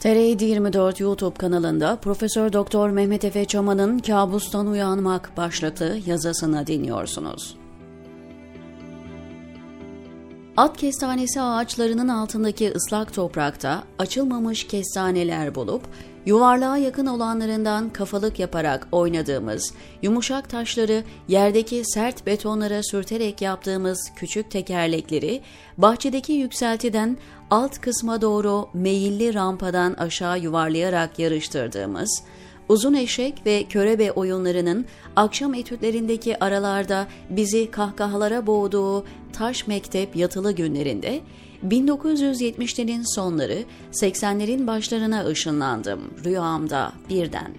TR 24 YouTube kanalında Profesör Doktor Mehmet Efe Çaman'ın Kabustan Uyanmak başlıklı yazısını dinliyorsunuz. At kestanesi ağaçlarının altındaki ıslak toprakta açılmamış kestaneler bulup yuvarlığa yakın olanlarından kafalık yaparak oynadığımız, yumuşak taşları yerdeki sert betonlara sürterek yaptığımız küçük tekerlekleri bahçedeki yükseltiden alt kısma doğru meyilli rampadan aşağı yuvarlayarak yarıştırdığımız, uzun eşek ve körebe oyunlarının akşam etütlerindeki aralarda bizi kahkahalara boğduğu taş mektep yatılı günlerinde 1970'lerin sonları 80'lerin başlarına ışınlandım rüyamda birden.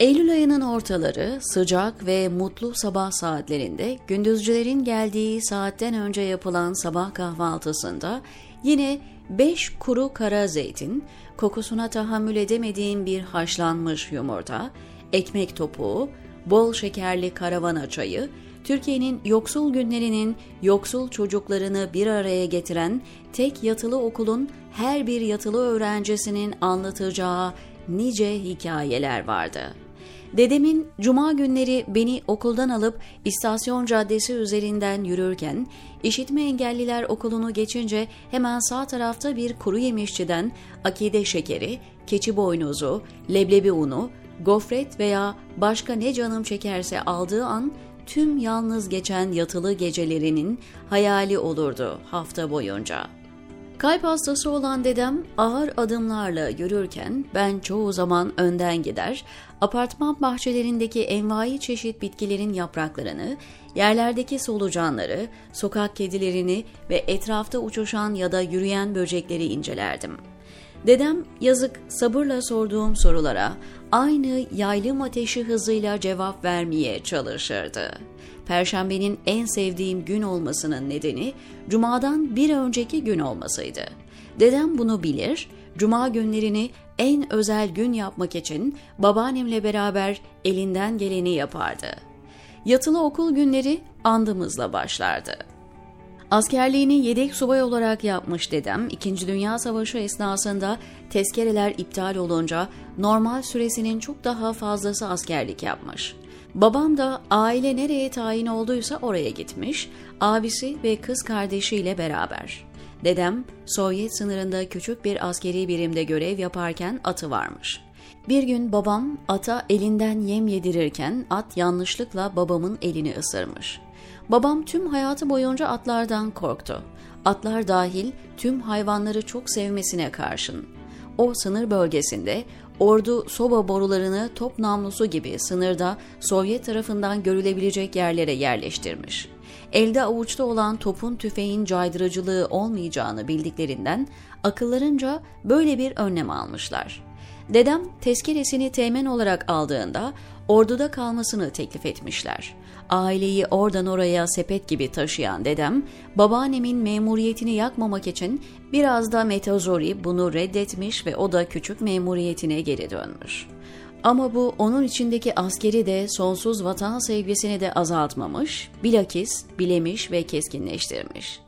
Eylül ayının ortaları sıcak ve mutlu sabah saatlerinde gündüzcülerin geldiği saatten önce yapılan sabah kahvaltısında yine beş kuru kara zeytin, kokusuna tahammül edemediğim bir haşlanmış yumurta, ekmek topuğu, bol şekerli karavana çayı, Türkiye'nin yoksul günlerinin yoksul çocuklarını bir araya getiren tek yatılı okulun her bir yatılı öğrencisinin anlatacağı nice hikayeler vardı. Dedemin cuma günleri beni okuldan alıp istasyon caddesi üzerinden yürürken işitme engelliler okulunu geçince hemen sağ tarafta bir kuru yemişçiden akide şekeri, keçi boynuzu, leblebi unu, gofret veya başka ne canım çekerse aldığı an tüm yalnız geçen yatılı gecelerinin hayali olurdu hafta boyunca. Kalp hastası olan dedem ağır adımlarla yürürken ben çoğu zaman önden gider, apartman bahçelerindeki envai çeşit bitkilerin yapraklarını, yerlerdeki solucanları, sokak kedilerini ve etrafta uçuşan ya da yürüyen böcekleri incelerdim. Dedem yazık sabırla sorduğum sorulara aynı yaylım ateşi hızıyla cevap vermeye çalışırdı. Perşembenin en sevdiğim gün olmasının nedeni cumadan bir önceki gün olmasıydı. Dedem bunu bilir, cuma günlerini en özel gün yapmak için babaannemle beraber elinden geleni yapardı. Yatılı okul günleri andımızla başlardı. Askerliğini yedek subay olarak yapmış dedem, İkinci Dünya Savaşı esnasında tezkereler iptal olunca normal süresinin çok daha fazlası askerlik yapmış. Babam da aile nereye tayin olduysa oraya gitmiş, abisi ve kız kardeşiyle beraber. Dedem Sovyet sınırında küçük bir askeri birimde görev yaparken atı varmış. Bir gün babam ata elinden yem yedirirken at yanlışlıkla babamın elini ısırmış. Babam tüm hayatı boyunca atlardan korktu. Atlar dahil tüm hayvanları çok sevmesine karşın. O sınır bölgesinde ordu soba borularını top namlusu gibi sınırda Sovyet tarafından görülebilecek yerlere yerleştirmiş. Elde avuçta olan topun tüfeğin caydırıcılığı olmayacağını bildiklerinden akıllarınca böyle bir önlem almışlar. Dedem tezkeresini temen olarak aldığında orduda kalmasını teklif etmişler. Aileyi oradan oraya sepet gibi taşıyan dedem, babaannemin memuriyetini yakmamak için biraz da metazori bunu reddetmiş ve o da küçük memuriyetine geri dönmüş. Ama bu onun içindeki askeri de sonsuz vatan sevgisini de azaltmamış, bilakis bilemiş ve keskinleştirmiş.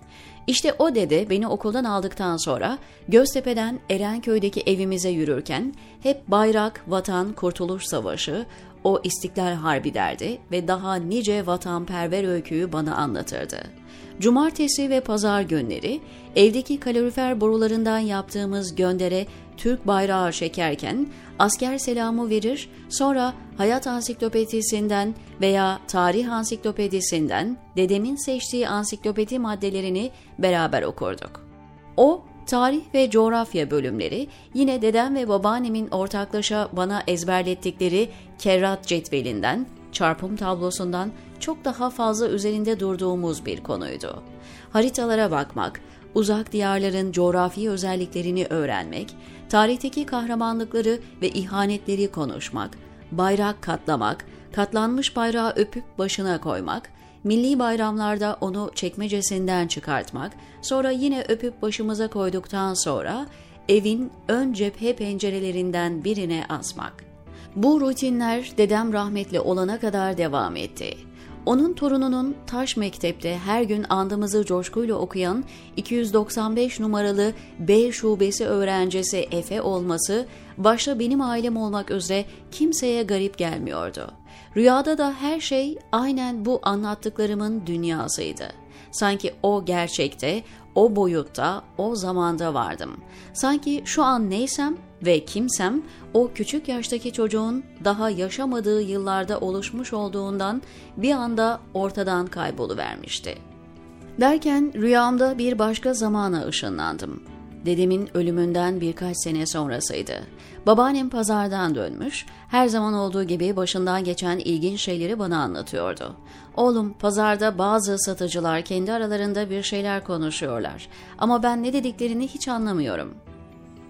İşte o dede beni okuldan aldıktan sonra Göztepe'den Erenköy'deki evimize yürürken hep bayrak, vatan, kurtuluş savaşı, o İstiklal Harbi derdi ve daha nice vatanperver öyküyü bana anlatırdı. Cumartesi ve pazar günleri evdeki kalorifer borularından yaptığımız göndere Türk bayrağı çekerken asker selamı verir, sonra hayat ansiklopedisinden veya tarih ansiklopedisinden dedemin seçtiği ansiklopedi maddelerini beraber okurduk. O Tarih ve coğrafya bölümleri yine dedem ve babaannemin ortaklaşa bana ezberlettikleri kerrat cetvelinden, çarpım tablosundan çok daha fazla üzerinde durduğumuz bir konuydu. Haritalara bakmak, uzak diyarların coğrafi özelliklerini öğrenmek, tarihteki kahramanlıkları ve ihanetleri konuşmak, bayrak katlamak, katlanmış bayrağı öpüp başına koymak, milli bayramlarda onu çekmecesinden çıkartmak, sonra yine öpüp başımıza koyduktan sonra evin ön cephe pencerelerinden birine asmak. Bu rutinler dedem rahmetli olana kadar devam etti. Onun torununun Taş Mektep'te her gün andımızı coşkuyla okuyan 295 numaralı B şubesi öğrencisi Efe olması başta benim ailem olmak üzere kimseye garip gelmiyordu. Rüyada da her şey aynen bu anlattıklarımın dünyasıydı. Sanki o gerçekte, o boyutta, o zamanda vardım. Sanki şu an neysem ve kimsem o küçük yaştaki çocuğun daha yaşamadığı yıllarda oluşmuş olduğundan bir anda ortadan kayboluvermişti. Derken rüyamda bir başka zamana ışınlandım. Dedemin ölümünden birkaç sene sonrasıydı. Babaannem pazardan dönmüş, her zaman olduğu gibi başından geçen ilginç şeyleri bana anlatıyordu. Oğlum, pazarda bazı satıcılar kendi aralarında bir şeyler konuşuyorlar ama ben ne dediklerini hiç anlamıyorum.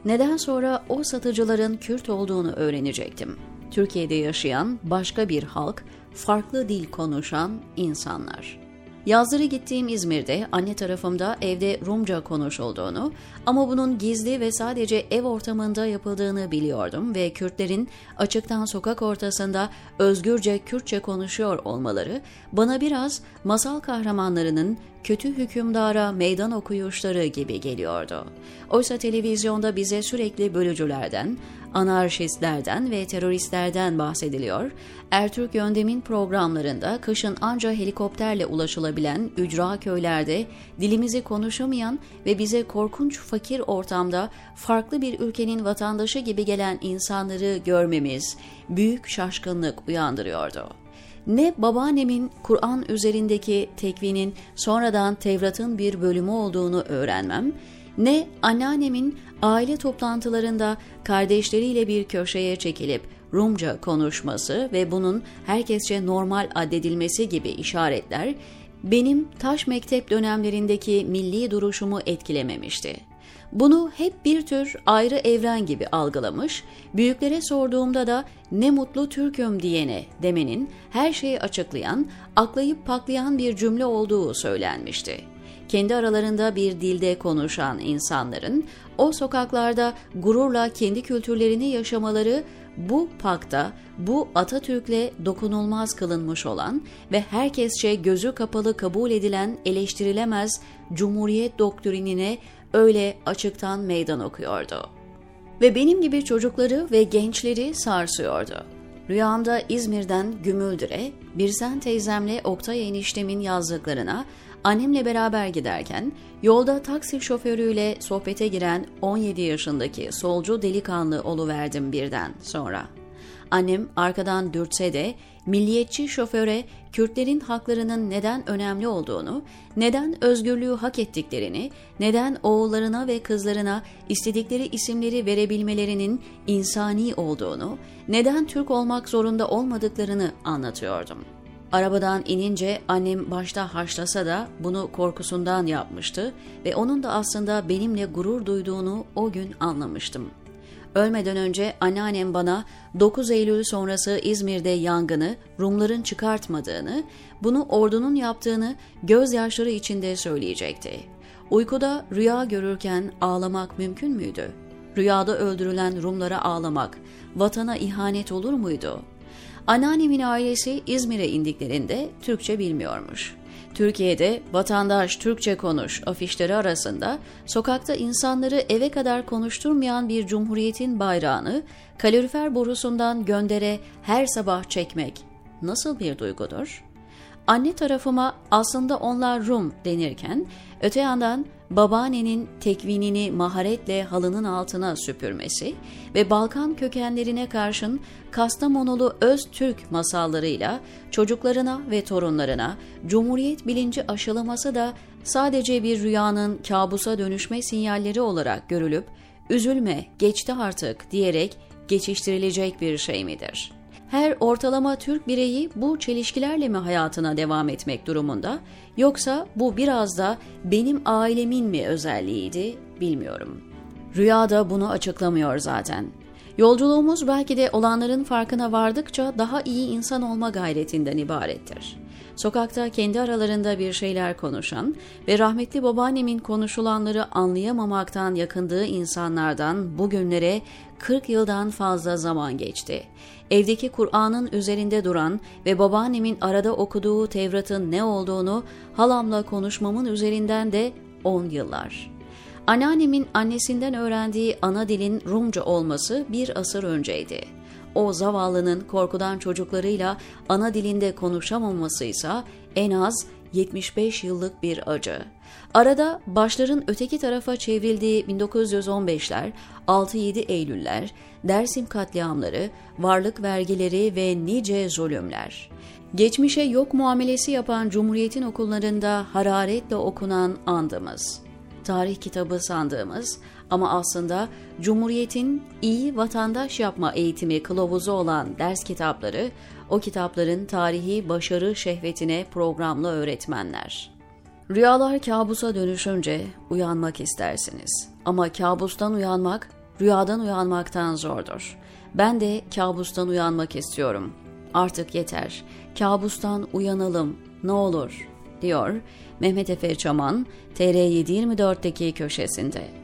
Neden sonra o satıcıların Kürt olduğunu öğrenecektim. Türkiye'de yaşayan başka bir halk, farklı dil konuşan insanlar. Yazları gittiğim İzmir'de anne tarafımda evde Rumca konuşulduğunu ama bunun gizli ve sadece ev ortamında yapıldığını biliyordum ve Kürtlerin açıktan sokak ortasında özgürce Kürtçe konuşuyor olmaları bana biraz masal kahramanlarının kötü hükümdara meydan okuyuşları gibi geliyordu. Oysa televizyonda bize sürekli bölücülerden, anarşistlerden ve teröristlerden bahsediliyor. Ertürk Yöndem'in programlarında kışın anca helikopterle ulaşılabilen ücra köylerde dilimizi konuşamayan ve bize korkunç fakir ortamda farklı bir ülkenin vatandaşı gibi gelen insanları görmemiz büyük şaşkınlık uyandırıyordu ne babaannemin Kur'an üzerindeki tekvinin sonradan Tevrat'ın bir bölümü olduğunu öğrenmem, ne anneannemin aile toplantılarında kardeşleriyle bir köşeye çekilip Rumca konuşması ve bunun herkesçe normal addedilmesi gibi işaretler benim taş mektep dönemlerindeki milli duruşumu etkilememişti. Bunu hep bir tür ayrı evren gibi algılamış, büyüklere sorduğumda da ne mutlu Türk'üm diyene demenin her şeyi açıklayan, aklayıp paklayan bir cümle olduğu söylenmişti. Kendi aralarında bir dilde konuşan insanların o sokaklarda gururla kendi kültürlerini yaşamaları bu pakta, bu Atatürk'le dokunulmaz kılınmış olan ve herkesçe gözü kapalı kabul edilen eleştirilemez Cumhuriyet doktrinine öyle açıktan meydan okuyordu. Ve benim gibi çocukları ve gençleri sarsıyordu. Rüyamda İzmir'den Gümüldür'e, Birsen teyzemle Oktay eniştemin yazdıklarına annemle beraber giderken yolda taksi şoförüyle sohbete giren 17 yaşındaki solcu delikanlı oluverdim birden sonra. Annem arkadan dürtse de milliyetçi şoföre Kürtlerin haklarının neden önemli olduğunu, neden özgürlüğü hak ettiklerini, neden oğullarına ve kızlarına istedikleri isimleri verebilmelerinin insani olduğunu, neden Türk olmak zorunda olmadıklarını anlatıyordum. Arabadan inince annem başta haşlasa da bunu korkusundan yapmıştı ve onun da aslında benimle gurur duyduğunu o gün anlamıştım.'' Ölmeden önce anneannem bana 9 Eylül sonrası İzmir'de yangını Rumların çıkartmadığını, bunu ordunun yaptığını gözyaşları içinde söyleyecekti. Uykuda rüya görürken ağlamak mümkün müydü? Rüyada öldürülen Rumlara ağlamak, vatana ihanet olur muydu? Anneannemin ailesi İzmir'e indiklerinde Türkçe bilmiyormuş. Türkiye'de vatandaş Türkçe konuş afişleri arasında sokakta insanları eve kadar konuşturmayan bir cumhuriyetin bayrağını kalorifer borusundan göndere her sabah çekmek nasıl bir duygudur? Anne tarafıma aslında onlar Rum denirken öte yandan babaannenin tekvinini maharetle halının altına süpürmesi ve Balkan kökenlerine karşın Kastamonulu öz Türk masallarıyla çocuklarına ve torunlarına cumhuriyet bilinci aşılaması da sadece bir rüyanın kabusa dönüşme sinyalleri olarak görülüp üzülme geçti artık diyerek geçiştirilecek bir şey midir?'' Her ortalama Türk bireyi bu çelişkilerle mi hayatına devam etmek durumunda yoksa bu biraz da benim ailemin mi özelliğiydi bilmiyorum. Rüyada bunu açıklamıyor zaten. Yolculuğumuz belki de olanların farkına vardıkça daha iyi insan olma gayretinden ibarettir. Sokakta kendi aralarında bir şeyler konuşan ve rahmetli babaannemin konuşulanları anlayamamaktan yakındığı insanlardan bugünlere 40 yıldan fazla zaman geçti. Evdeki Kur'an'ın üzerinde duran ve babaannemin arada okuduğu Tevrat'ın ne olduğunu halamla konuşmamın üzerinden de 10 yıllar. Anneannemin annesinden öğrendiği ana dilin Rumca olması bir asır önceydi. O zavallının korkudan çocuklarıyla ana dilinde konuşamaması ise en az 75 yıllık bir acı. Arada başların öteki tarafa çevrildiği 1915'ler, 6-7 Eylüller, Dersim katliamları, varlık vergileri ve nice zulümler. Geçmişe yok muamelesi yapan Cumhuriyet'in okullarında hararetle okunan andımız tarih kitabı sandığımız ama aslında Cumhuriyet'in iyi vatandaş yapma eğitimi kılavuzu olan ders kitapları, o kitapların tarihi başarı şehvetine programlı öğretmenler. Rüyalar kabusa dönüşünce uyanmak istersiniz. Ama kabustan uyanmak, rüyadan uyanmaktan zordur. Ben de kabustan uyanmak istiyorum. Artık yeter. Kabustan uyanalım. Ne olur diyor Mehmet Efe Çaman TR724'deki köşesinde.